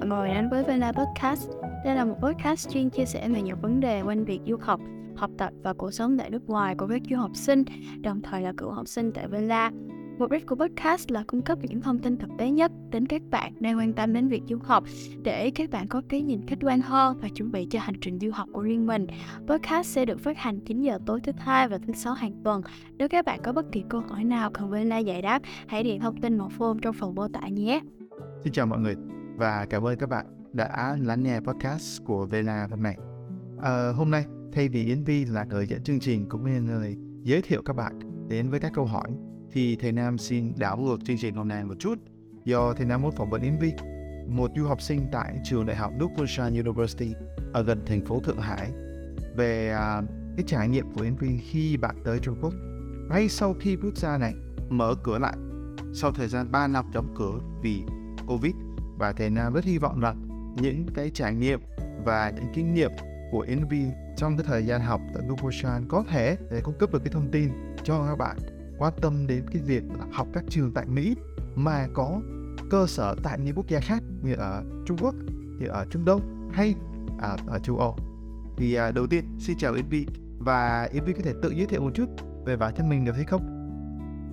mọi người đến với Vela Podcast. Đây là một podcast chuyên chia sẻ về nhiều vấn đề quanh việc du học, học tập và cuộc sống tại nước ngoài của các du học sinh, đồng thời là cựu học sinh tại Vela. Mục đích của podcast là cung cấp những thông tin thực tế nhất đến các bạn đang quan tâm đến việc du học để các bạn có cái nhìn khách quan hơn và chuẩn bị cho hành trình du học của riêng mình. Podcast sẽ được phát hành 9 giờ tối thứ hai và thứ sáu hàng tuần. Nếu các bạn có bất kỳ câu hỏi nào cần Vela giải đáp, hãy điện thông tin một form trong phần mô tả nhé. Xin chào mọi người và cảm ơn các bạn đã lắng nghe podcast của Vela hôm nay. À, hôm nay, thay vì Yến Vi là người dẫn chương trình cũng như người giới thiệu các bạn đến với các câu hỏi, thì thầy Nam xin đảo ngược chương trình hôm nay một chút do thầy Nam muốn phỏng vấn Yến Vi, một du học sinh tại trường đại học Northwestern University ở gần thành phố Thượng Hải về à, cái trải nghiệm của Yến Vi khi bạn tới Trung Quốc ngay sau khi quốc gia này mở cửa lại sau thời gian 3 năm đóng cửa vì Covid và thầy Nam rất hy vọng là những cái trải nghiệm và những kinh nghiệm của NV trong cái thời gian học tại Northwestern có thể để cung cấp được cái thông tin cho các bạn quan tâm đến cái việc học các trường tại Mỹ mà có cơ sở tại những quốc gia khác như ở Trung Quốc, như ở Trung Đông hay à, ở châu Âu. Thì à, đầu tiên xin chào NV và NV có thể tự giới thiệu một chút về bản thân mình được hay không?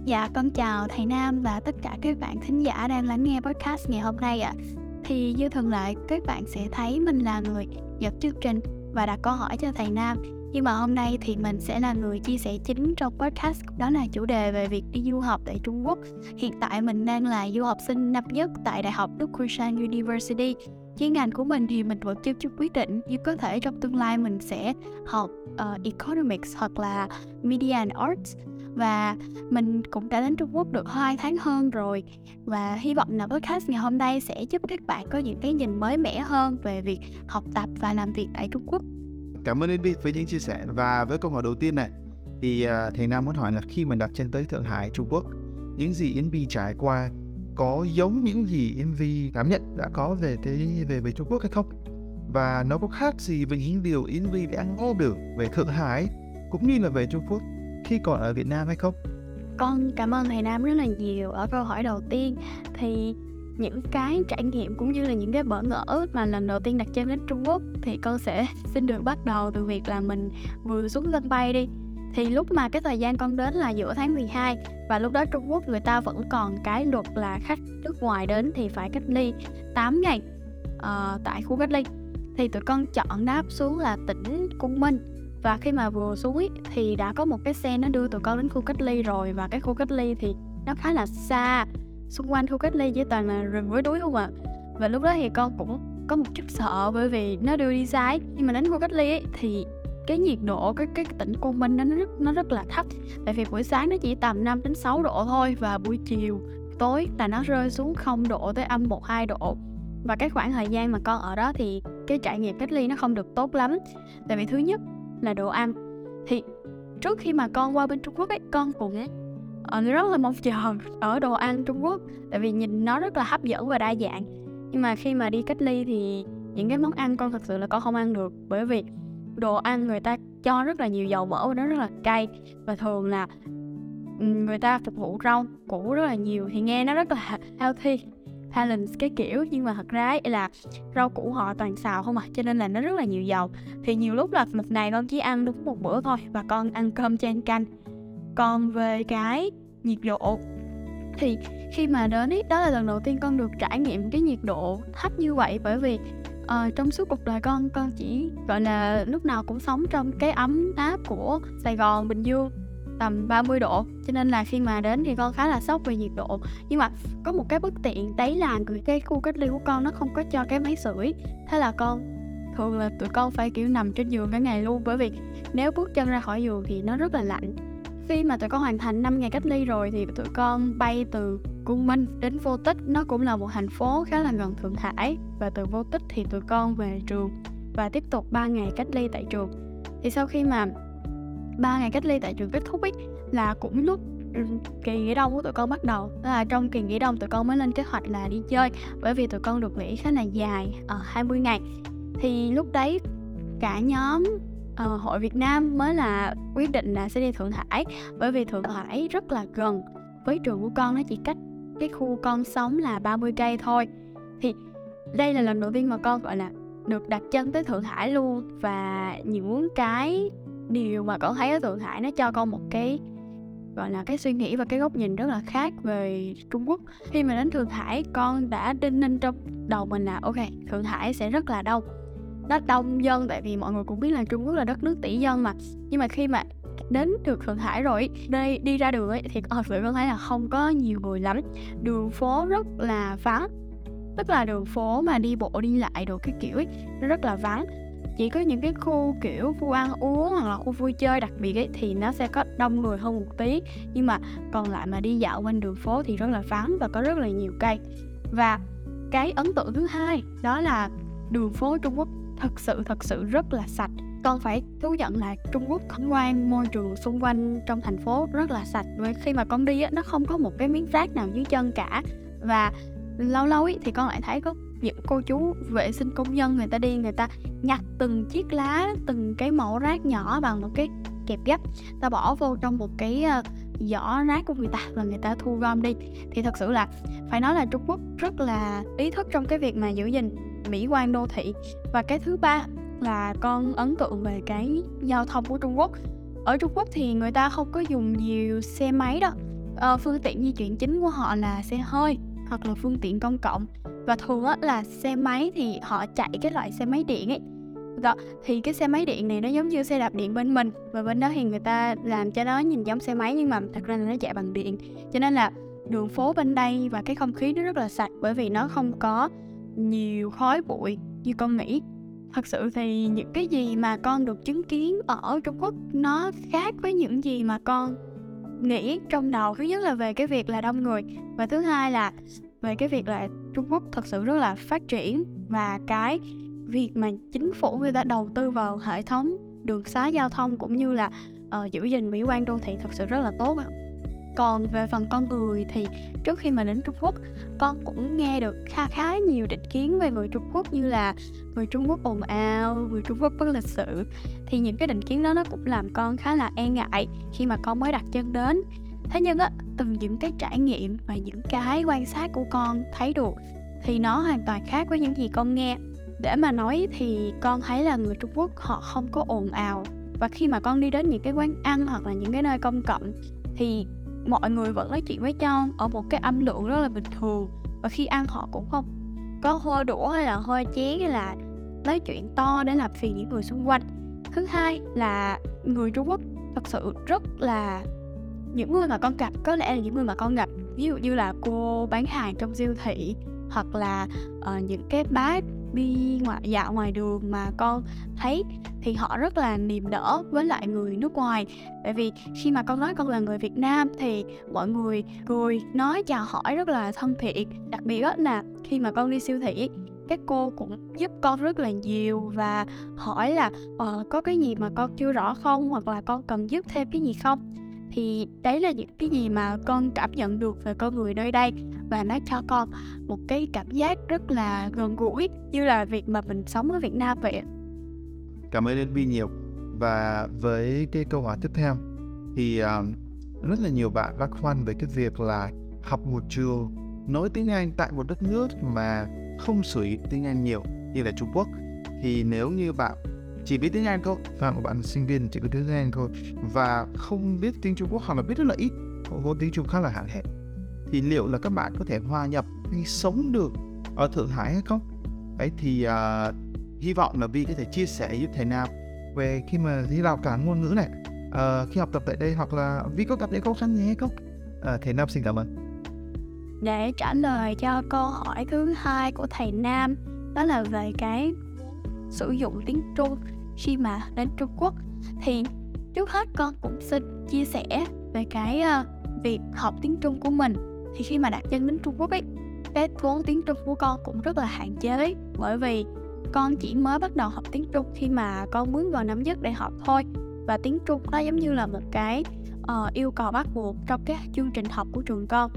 Dạ, con chào thầy Nam và tất cả các bạn thính giả đang lắng nghe podcast ngày hôm nay ạ. À. Thì như thường lệ, các bạn sẽ thấy mình là người dẫn chương trình và đặt câu hỏi cho thầy Nam. Nhưng mà hôm nay thì mình sẽ là người chia sẻ chính trong podcast đó là chủ đề về việc đi du học tại Trung Quốc. Hiện tại mình đang là du học sinh năm nhất tại Đại học Northwestern University. Chuyên ngành của mình thì mình vẫn chưa chưa quyết định nhưng có thể trong tương lai mình sẽ học uh, Economics hoặc là Media and Arts và mình cũng đã đến Trung Quốc được 2 tháng hơn rồi. Và hy vọng là podcast ngày hôm nay sẽ giúp các bạn có những cái nhìn mới mẻ hơn về việc học tập và làm việc tại Trung Quốc. Cảm ơn Envy với những chia sẻ và với câu hỏi đầu tiên này. Thì uh, thầy Nam muốn hỏi là khi mình đặt chân tới Thượng Hải Trung Quốc những gì Invi trải qua có giống những gì Invi cảm nhận đã có về thế về về Trung Quốc hay không? Và nó có khác gì với những điều Invi đã nghe được về Thượng Hải cũng như là về Trung Quốc? Khi còn ở Việt Nam hay không? Con cảm ơn thầy Nam rất là nhiều ở câu hỏi đầu tiên. Thì những cái trải nghiệm cũng như là những cái bỡ ngỡ mà lần đầu tiên đặt chân đến Trung Quốc thì con sẽ xin được bắt đầu từ việc là mình vừa xuống sân bay đi. Thì lúc mà cái thời gian con đến là giữa tháng 12 và lúc đó Trung Quốc người ta vẫn còn cái luật là khách nước ngoài đến thì phải cách ly 8 ngày uh, tại khu cách ly. Thì tụi con chọn đáp xuống là tỉnh Cung Minh và khi mà vừa xuống ý, thì đã có một cái xe nó đưa tụi con đến khu cách ly rồi. Và cái khu cách ly thì nó khá là xa. Xung quanh khu cách ly chỉ toàn là rừng với núi không à. Và lúc đó thì con cũng có một chút sợ bởi vì nó đưa đi xa ấy. nhưng mà đến khu cách ly ấy, thì cái nhiệt độ cái cái tỉnh Côn Minh nó rất nó rất là thấp. Tại vì buổi sáng nó chỉ tầm 5 đến 6 độ thôi và buổi chiều tối là nó rơi xuống 0 độ tới âm 1 2 độ. Và cái khoảng thời gian mà con ở đó thì cái trải nghiệm cách ly nó không được tốt lắm. Tại vì thứ nhất là đồ ăn. Thì trước khi mà con qua bên Trung Quốc ấy con cũng uh, rất là mong chờ ở đồ ăn Trung Quốc tại vì nhìn nó rất là hấp dẫn và đa dạng. Nhưng mà khi mà đi cách ly thì những cái món ăn con thật sự là con không ăn được bởi vì đồ ăn người ta cho rất là nhiều dầu mỡ và nó rất là cay. Và thường là người ta phục vụ rau củ rất là nhiều thì nghe nó rất là healthy balance cái kiểu nhưng mà thật ra ấy là rau củ họ toàn xào không à cho nên là nó rất là nhiều dầu. Thì nhiều lúc là một ngày con chỉ ăn đúng một bữa thôi và con ăn cơm chan canh. Còn về cái nhiệt độ thì khi mà đến ấy đó là lần đầu tiên con được trải nghiệm cái nhiệt độ thấp như vậy. Bởi vì uh, trong suốt cuộc đời con con chỉ gọi là lúc nào cũng sống trong cái ấm áp của Sài Gòn Bình Dương tầm 30 độ. Cho nên là khi mà đến thì con khá là sốc về nhiệt độ. Nhưng mà có một cái bất tiện đấy là cái khu cách ly của con nó không có cho cái máy sưởi. Thế là con, thường là tụi con phải, kiểu, nằm trên giường cả ngày luôn. Bởi vì nếu bước chân ra khỏi giường thì nó rất là lạnh. Khi mà tụi con hoàn thành 5 ngày cách ly rồi thì tụi con bay từ Cung Minh đến Vô Tích. Nó cũng là một thành phố khá là gần Thượng Hải. Và từ Vô Tích thì tụi con về trường và tiếp tục 3 ngày cách ly tại trường. Thì sau khi mà 3 ngày cách ly tại trường kết thúc ấy là cũng lúc ừ, kỳ nghỉ đông của tụi con bắt đầu. Đó là trong kỳ nghỉ đông tụi con mới lên kế hoạch là đi chơi bởi vì tụi con được nghỉ khá là dài ở uh, 20 ngày. Thì lúc đấy cả nhóm uh, hội Việt Nam mới là quyết định là sẽ đi Thượng Hải bởi vì Thượng Hải rất là gần với trường của con nó chỉ cách cái khu con sống là 30 cây thôi. Thì đây là lần đầu tiên mà con gọi là được đặt chân tới Thượng Hải luôn và những cái điều mà con thấy ở Thượng Hải nó cho con một cái, gọi là, cái suy nghĩ và cái góc nhìn rất là khác về Trung Quốc. Khi mà đến Thượng Hải, con đã đinh ninh trong đầu mình là, ok, Thượng Hải sẽ rất là đông. Nó đông dân, tại vì mọi người cũng biết là Trung Quốc là đất nước tỷ dân mà. Nhưng mà khi mà đến được Thượng Hải rồi đây đi ra đường ấy, thì thật sự con thấy là không có nhiều người lắm. Đường phố rất là vắng, tức là đường phố mà đi bộ đi lại đồ cái kiểu ấy, nó rất là vắng chỉ có những cái khu kiểu khu ăn uống hoặc là khu vui chơi đặc biệt ấy thì nó sẽ có đông người hơn một tí. Nhưng mà còn lại mà đi dạo quanh đường phố thì rất là vắng và có rất là nhiều cây. Và cái ấn tượng thứ hai đó là đường phố Trung Quốc thật sự thật sự rất là sạch. Con phải thú nhận là Trung Quốc cảnh quan môi trường xung quanh trong thành phố rất là sạch. Và khi mà con đi á, nó không có một cái miếng rác nào dưới chân cả. Và lâu lâu ý, thì con lại thấy có những cô chú vệ sinh công nhân người ta đi người ta nhặt từng chiếc lá từng cái mẫu rác nhỏ bằng một cái kẹp gấp ta bỏ vô trong một cái ờ, giỏ rác của người ta và người ta thu gom đi. Thì thật sự là phải nói là Trung Quốc rất là ý thức trong cái việc mà giữ gìn mỹ quan đô thị. Và cái thứ ba là con ấn tượng về cái giao thông của Trung Quốc. Ở Trung Quốc thì người ta không có dùng nhiều xe máy đâu ờ, phương tiện di chuyển chính của họ là xe hơi hoặc là phương tiện công cộng và thường á, là xe máy thì họ chạy cái loại xe máy điện ấy. Đó thì cái xe máy điện này nó giống như xe đạp điện bên mình. Và bên đó thì người ta làm cho nó nhìn giống xe máy nhưng mà thật ra là nó chạy bằng điện. Cho nên là đường phố bên đây và cái không khí nó rất là sạch bởi vì nó không có nhiều khói bụi như con nghĩ. Thật sự thì những cái gì mà con được chứng kiến ở trung quốc nó khác với những gì mà con nghĩ trong đầu. Thứ nhất là về cái việc là đông người và thứ hai là về cái việc là Trung Quốc thật sự rất là phát triển và cái việc mà chính phủ người ta đầu tư vào hệ thống đường xá giao thông cũng như là uh, giữ gìn mỹ quan đô thị thật sự rất là tốt còn về phần con người thì trước khi mà đến Trung Quốc con cũng nghe được khá khá nhiều định kiến về người Trung Quốc như là người Trung Quốc ồn ào, người Trung Quốc bất lịch sự. Thì những cái định kiến đó nó cũng làm con khá là e ngại khi mà con mới đặt chân đến. Thế nhưng á từ những cái trải nghiệm và những cái quan sát của con thấy được, thì nó hoàn toàn khác với những gì con nghe. Để mà nói thì con thấy là người Trung Quốc họ không có ồn ào, và khi mà con đi đến những cái quán ăn hoặc là những cái nơi công cộng thì mọi người vẫn nói chuyện với nhau ở một cái âm lượng rất là bình thường, và khi ăn họ cũng không có hôi đũa hay là hôi chén hay là nói chuyện to để làm phiền những người xung quanh. Thứ hai là người trung quốc thật sự rất là những người mà con gặp có lẽ là những người mà con gặp ví dụ như là cô bán hàng trong siêu thị hoặc là uh, những cái bác đi ngoại dạo ngoài đường mà con thấy thì họ rất là niềm nở với lại người nước ngoài. Bởi vì khi mà con nói con là người Việt Nam thì mọi người cười nói chào hỏi rất là thân thiện. Đặc biệt đó là khi mà con đi siêu thị các cô cũng giúp con rất là nhiều và hỏi là ờ, có cái gì mà con chưa rõ không? Hoặc là con cần giúp thêm cái gì không? Thì đấy là những cái gì mà con cảm nhận được về con người nơi đây và nó cho con một cái cảm giác rất là gần gũi như là việc mà mình sống ở Việt Nam vậy cảm ơn Vi nhiều. Và với cái câu hỏi tiếp theo thì um, rất là nhiều bạn băn khoăn về cái việc là học một trường nói tiếng Anh tại một đất nước mà không sử dụng tiếng Anh nhiều như là Trung Quốc. Thì nếu như bạn chỉ biết tiếng Anh thôi và một bạn sinh viên chỉ có tiếng Anh thôi và không biết tiếng Trung Quốc hoặc là biết rất là ít ngôn tiếng Trung khá là hạn hẹp thì liệu là các bạn có thể hòa nhập hay sống được ở Thượng Hải hay không? Đấy thì uh, hy vọng là Vi có thể chia sẻ với thầy Nam về khi mà đi rào cản ngôn ngữ này uh, khi học tập tại đây hoặc là Vi có gặp những khó khăn gì hay không? Uh, thầy Nam xin cảm ơn. Để trả lời cho câu hỏi thứ hai của thầy Nam đó là về cái sử dụng tiếng Trung khi mà đến Trung Quốc thì trước hết con cũng xin chia sẻ về cái uh, việc học tiếng Trung của mình. Thì khi mà đặt chân đến Trung Quốc ấy cái vốn tiếng Trung của con cũng rất là hạn chế bởi vì con chỉ mới bắt đầu học tiếng Trung khi mà con bước vào năm nhất đại học thôi. Và tiếng Trung nó giống như là một cái uh, yêu cầu bắt buộc trong cái chương trình học của trường con.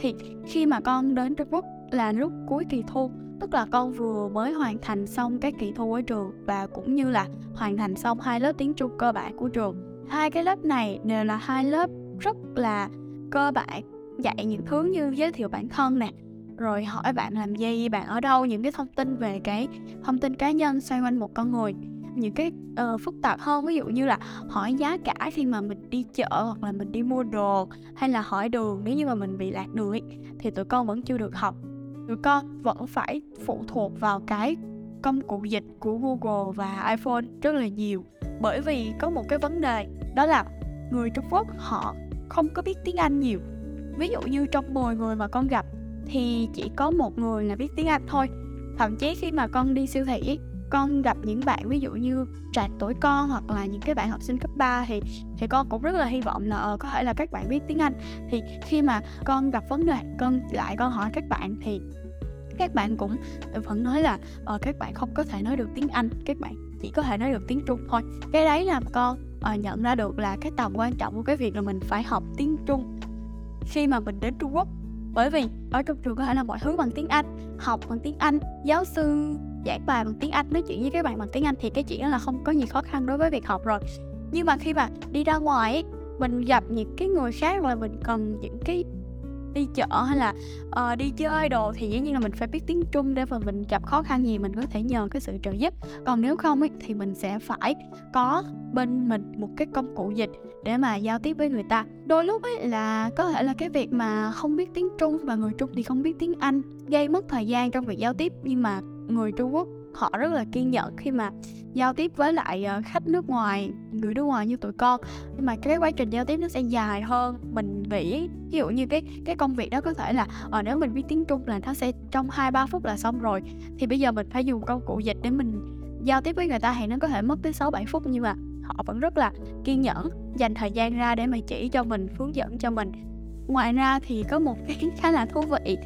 Thì khi mà con đến Trung Quốc là lúc cuối kỳ thu tức là con vừa mới hoàn thành xong cái kỳ thu ở trường và cũng như là hoàn thành xong hai lớp tiếng Trung cơ bản của trường. Hai cái lớp này đều là hai lớp rất là cơ bản dạy những thứ như giới thiệu bản thân nè rồi hỏi bạn làm gì bạn ở đâu những cái thông tin về cái thông tin cá nhân xoay quanh một con người. Những cái uh, phức tạp hơn ví dụ như là hỏi giá cả khi mà mình đi chợ hoặc là mình đi mua đồ hay là hỏi đường nếu như mà mình bị lạc đường ấy, thì tụi con vẫn chưa được học tụi con vẫn phải phụ thuộc vào cái công cụ dịch của Google và iPhone rất là nhiều. Bởi vì có một cái vấn đề, đó là người Trung Quốc họ không có biết tiếng Anh nhiều. Ví dụ như trong 10 người mà con gặp thì chỉ có một người là biết tiếng Anh thôi. Thậm chí khi mà con đi siêu thị con gặp những bạn ví dụ như trạc tuổi con hoặc là những cái bạn học sinh cấp 3 thì thì con cũng rất là hy vọng là uh, có thể là các bạn biết tiếng Anh. Thì khi mà con gặp vấn đề con lại con hỏi các bạn thì các bạn cũng vẫn nói là uh, các bạn không có thể nói được tiếng Anh các bạn chỉ có thể nói được tiếng Trung thôi. Cái đấy là con uh, nhận ra được là cái tầm quan trọng của cái việc là mình phải học tiếng Trung khi mà mình đến Trung Quốc. Bởi vì ở trong trường có thể là mọi thứ bằng tiếng Anh học bằng tiếng Anh giáo sư giảng bài bằng tiếng Anh nói chuyện với các bạn bằng tiếng Anh thì cái chuyện đó là không có gì khó khăn đối với việc học rồi. Nhưng mà khi mà đi ra ngoài mình gặp những cái người khác là mình cần những cái đi chợ hay là uh, đi chơi đồ thì dĩ nhiên là mình phải biết tiếng Trung để mà mình gặp khó khăn gì mình có thể nhờ cái sự trợ giúp. Còn nếu không ấy, thì mình sẽ phải có bên mình một cái công cụ dịch để mà giao tiếp với người ta. Đôi lúc ấy là có thể là cái việc mà không biết tiếng Trung và người Trung thì không biết tiếng Anh gây mất thời gian trong việc giao tiếp. Nhưng mà người Trung Quốc họ rất là kiên nhẫn khi mà giao tiếp với lại ờ, khách nước ngoài người nước ngoài như tụi con. Nhưng mà cái quá trình giao tiếp nó sẽ dài hơn. Mình nghĩ ví dụ như cái cái công việc đó có thể là ờ, nếu mình biết tiếng Trung là nó sẽ trong hai ba phút là xong rồi. Thì bây giờ mình phải dùng công cụ dịch để mình giao tiếp với người ta thì nó có thể mất tới 6 7 phút. Nhưng mà họ vẫn rất là kiên nhẫn dành thời gian ra để mà chỉ cho mình hướng dẫn cho mình. Ngoài ra thì có một cái khá là thú vị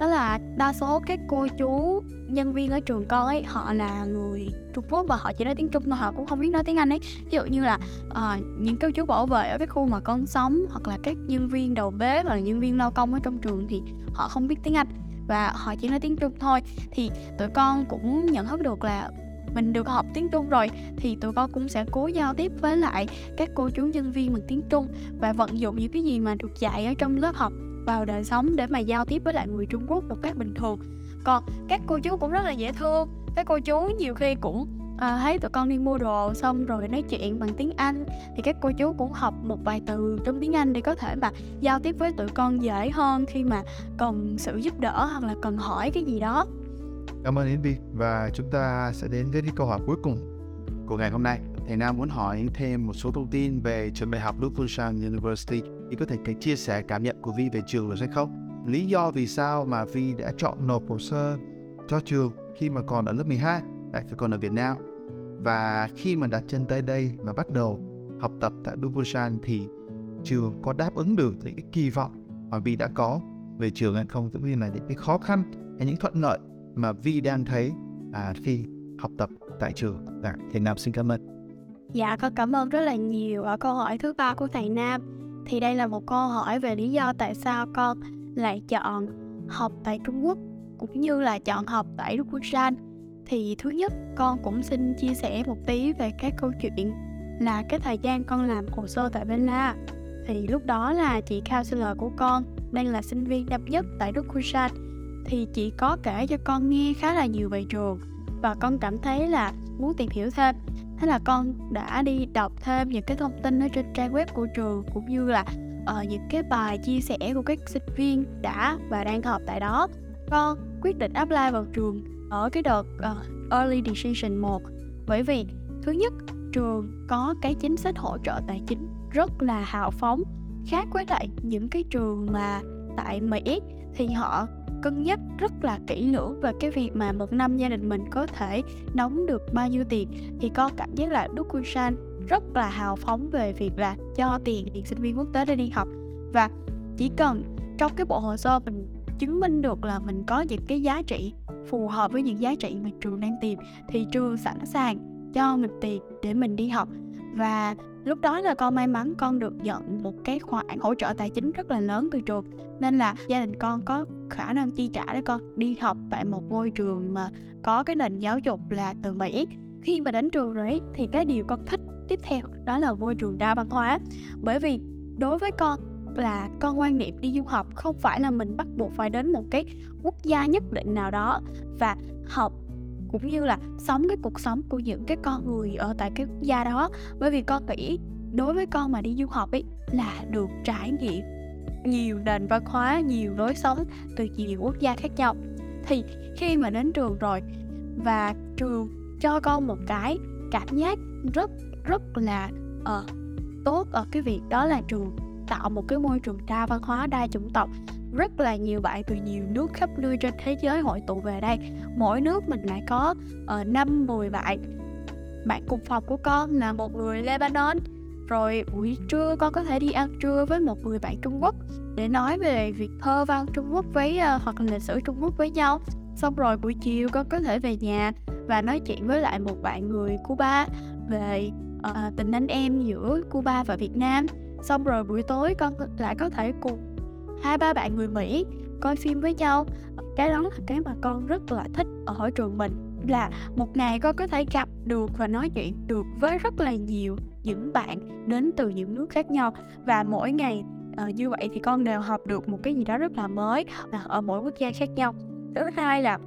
đó là đa số các cô chú nhân viên ở trường con ấy họ là người Trung Quốc và họ chỉ nói tiếng Trung thôi họ cũng không biết nói tiếng Anh ấy. Ví dụ như là uh, những cô chú bảo vệ ở cái khu mà con sống hoặc là các nhân viên đầu bếp hoặc là nhân viên lao công ở trong trường thì họ không biết tiếng Anh và họ chỉ nói tiếng Trung thôi. Thì tụi con cũng nhận thức được là mình được học tiếng Trung rồi thì tụi con cũng sẽ cố giao tiếp với lại các cô chú nhân viên bằng tiếng Trung và vận dụng những cái gì mà được dạy ở trong lớp học vào đời sống để mà giao tiếp với lại người Trung Quốc một cách bình thường. Còn các cô chú cũng rất là dễ thương. Các cô chú nhiều khi cũng à, thấy tụi con đi mua đồ xong rồi nói chuyện bằng tiếng Anh. Thì các cô chú cũng học một vài từ trong tiếng Anh để có thể mà giao tiếp với tụi con dễ hơn khi mà cần sự giúp đỡ hoặc là cần hỏi cái gì đó. Cảm ơn Yến Vi và chúng ta sẽ đến với cái câu hỏi cuối cùng của ngày hôm nay. Thầy Nam muốn hỏi thêm một số thông tin về trường đại học Lufushan University. Thì có thể chia sẻ cảm nhận của Vi về trường được hay không? Lý do vì sao mà Vi đã chọn nộp hồ sơ cho trường khi mà còn ở lớp 12, tại vì còn ở Việt Nam. Và khi mà đặt chân tới đây và bắt đầu học tập tại Lufushan thì trường có đáp ứng được những cái kỳ vọng mà Vi đã có về trường hay không, cũng như là những cái khó khăn hay những thuận lợi mà Vi đang thấy à, khi học tập tại trường. Dạ, thầy Nam xin cảm ơn. Dạ, con cảm ơn rất là nhiều ở câu hỏi thứ ba của thầy Nam. Thì đây là một câu hỏi về lý do tại sao con lại chọn học tại Trung Quốc cũng như là chọn học tại Đức Quốc San. Thì thứ nhất, con cũng xin chia sẻ một tí về cái câu chuyện là cái thời gian con làm hồ sơ tại Bella thì lúc đó là chị counselor của con đang là sinh viên năm nhất tại Đức Quốc San thì chị có kể cho con nghe khá là nhiều về trường và con cảm thấy là muốn tìm hiểu thêm thế là con đã đi đọc thêm những cái thông tin ở trên trang web của trường cũng như là uh, những cái bài chia sẻ của các sinh viên đã và đang học tại đó. Con quyết định apply vào trường ở cái đợt uh, early decision 1 bởi vì thứ nhất trường có cái chính sách hỗ trợ tài chính rất là hào phóng khác với lại những cái trường mà tại Mỹ thì họ cân nhắc rất là kỹ lưỡng về cái việc mà một năm gia đình mình có thể đóng được bao nhiêu tiền, thì con cảm giác là Đức Quân San rất là hào phóng về việc là cho tiền tiền sinh viên quốc tế để đi học. Và chỉ cần trong cái bộ hồ sơ mình chứng minh được là mình có những cái giá trị phù hợp với những giá trị mà trường đang tìm, thì trường sẵn sàng cho mình tiền để mình đi học. Và lúc đó là con may mắn con được nhận một cái khoản hỗ trợ tài chính rất là lớn từ trường nên là gia đình con có khả năng chi trả để con đi học tại một ngôi trường mà có cái nền giáo dục là từ Mỹ. Khi mà đến trường rồi thì cái điều con thích tiếp theo đó là môi trường đa văn hóa. Bởi vì đối với con là con quan niệm đi du học không phải là mình bắt buộc phải đến một cái quốc gia nhất định nào đó và học cũng như là sống cái cuộc sống của những cái con người ở tại cái quốc gia đó. Bởi vì con nghĩ đối với con mà đi du học ấy là được trải nghiệm nhiều nền văn hóa nhiều lối sống từ nhiều quốc gia khác nhau. Thì khi mà đến trường rồi và trường cho con một cái cảm giác rất rất là uh, tốt ở cái việc đó là trường tạo một cái môi trường đa văn hóa đa chủng tộc. Rất là nhiều bạn từ nhiều nước khắp nơi trên thế giới hội tụ về đây. Mỗi nước mình lại có uh, 5 10 bạn. Bạn cùng phòng của con là một người Lebanon rồi buổi trưa con có thể đi ăn trưa với một người bạn Trung Quốc để nói về việc thơ văn Trung Quốc với uh, hoặc là lịch sử Trung Quốc với nhau. Xong rồi buổi chiều con có thể về nhà và nói chuyện với lại một bạn người Cuba về uh, tình anh em giữa Cuba và Việt Nam. Xong rồi buổi tối con lại có thể cùng hai ba bạn người Mỹ coi phim với nhau. Cái đó là cái mà con rất là thích ở trường mình là một ngày con có thể gặp được và nói chuyện được với rất là nhiều những bạn đến từ những nước khác nhau. Và mỗi ngày uh, như vậy thì con đều học được một cái gì đó rất là mới ở mỗi quốc gia khác nhau. Thứ hai là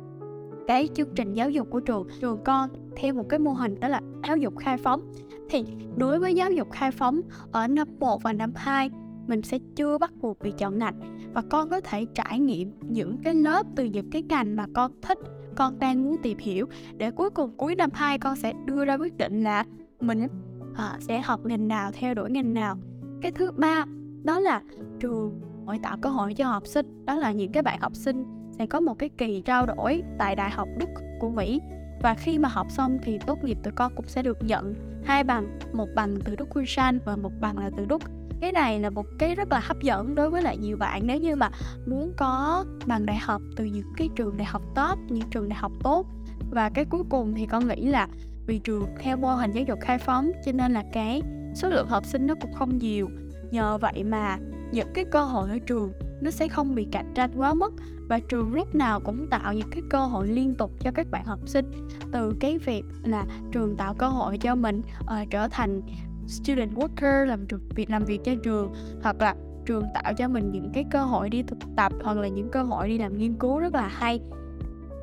cái chương trình giáo dục của trường trường con theo một cái mô hình đó là giáo dục khai phóng. Thì đối với giáo dục khai phóng ở năm 1 và năm 2 mình sẽ chưa bắt buộc bị chọn ngành và con có thể trải nghiệm những cái lớp từ những cái ngành mà con thích con đang muốn tìm hiểu. Để cuối cùng cuối năm 2 con sẽ đưa ra quyết định là mình à, sẽ học ngành nào theo đuổi ngành nào. Cái thứ ba đó là trường hội tạo cơ hội cho học sinh. Đó là những cái bạn học sinh sẽ có một cái kỳ trao đổi tại đại học đức của mỹ. Và khi mà học xong thì tốt nghiệp tụi con cũng sẽ được nhận hai bằng một bằng từ đức Queensland và một bằng là từ đức cái này là một cái rất là hấp dẫn đối với lại nhiều bạn. Nếu như mà muốn có bằng đại học từ những cái trường đại học top những trường đại học tốt. Và cái cuối cùng thì con nghĩ là vì trường theo mô hình giáo dục khai phóng cho nên là cái số lượng học sinh nó cũng không nhiều. Nhờ vậy mà những cái cơ hội ở trường nó sẽ không bị cạnh tranh quá mức. Và trường lúc nào cũng tạo những cái cơ hội liên tục cho các bạn học sinh. Từ cái việc là trường tạo cơ hội cho mình uh, trở thành student worker làm việc làm việc cho trường hoặc là trường tạo cho mình những cái cơ hội đi thực tập hoặc là những cơ hội đi làm nghiên cứu rất là hay.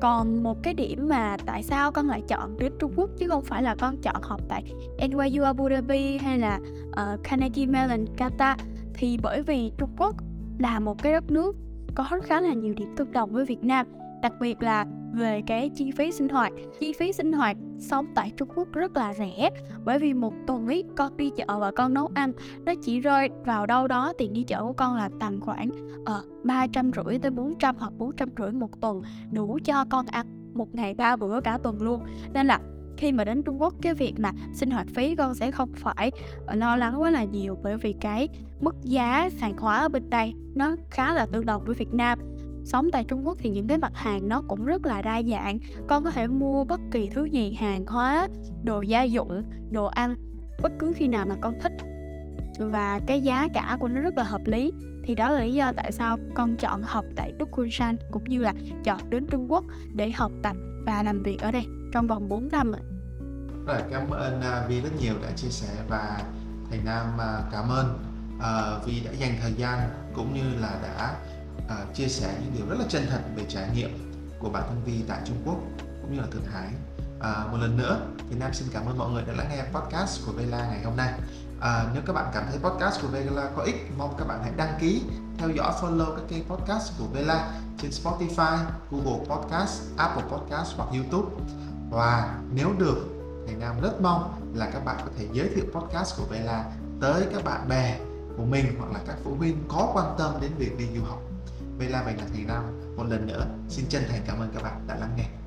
Còn một cái điểm mà tại sao con lại chọn đến Trung Quốc chứ không phải là con chọn học tại NYU Abu Dhabi hay là uh, Carnegie Mellon Qatar thì bởi vì Trung Quốc là một cái đất nước có khá là nhiều điểm tương đồng với Việt Nam đặc biệt là về cái chi phí sinh hoạt. Chi phí sinh hoạt sống tại Trung Quốc rất là rẻ, bởi vì một tuần ấy con đi chợ và con nấu ăn, nó chỉ rơi vào đâu đó tiền đi chợ của con là tầm khoảng ở ba trăm rưỡi tới 400 hoặc bốn trăm rưỡi một tuần đủ cho con ăn một ngày ba bữa cả tuần luôn. Nên là khi mà đến Trung Quốc, cái việc mà sinh hoạt phí con sẽ không phải ờ, lo lắng quá là nhiều bởi vì cái mức giá hàng hóa ở bên đây nó khá là tương đồng với Việt Nam sống tại Trung Quốc thì những cái mặt hàng nó cũng rất là đa dạng. Con có thể mua bất kỳ thứ gì hàng hóa đồ gia dụng đồ ăn bất cứ khi nào mà con thích. Và cái giá cả của nó rất là hợp lý. Thì đó là lý do tại sao con chọn học tại Đức Kunshan cũng như là chọn đến Trung Quốc để học tập và làm việc ở đây trong vòng 4 năm rồi vâng cảm ơn uh, Vi rất nhiều đã chia sẻ và thầy Nam uh, cảm ơn. Uh, Vi đã dành thời gian cũng như là đã uh, chia sẻ những điều rất là chân thật về trải nghiệm của bản thân Vi tại Trung Quốc cũng như là Thượng Hải. À, một lần nữa thì Nam xin cảm ơn mọi người đã lắng nghe podcast của Vela ngày hôm nay. À, nếu các bạn cảm thấy podcast của Vela có ích, mong các bạn hãy đăng ký, theo dõi, follow các kênh podcast của Vela trên Spotify, Google Podcast, Apple Podcast hoặc YouTube. Và nếu được, thì Nam rất mong là các bạn có thể giới thiệu podcast của Vela tới các bạn bè của mình hoặc là các phụ huynh có quan tâm đến việc đi du học. Vela mình là Thầy Nam. Một lần nữa, xin chân thành cảm ơn các bạn đã lắng nghe.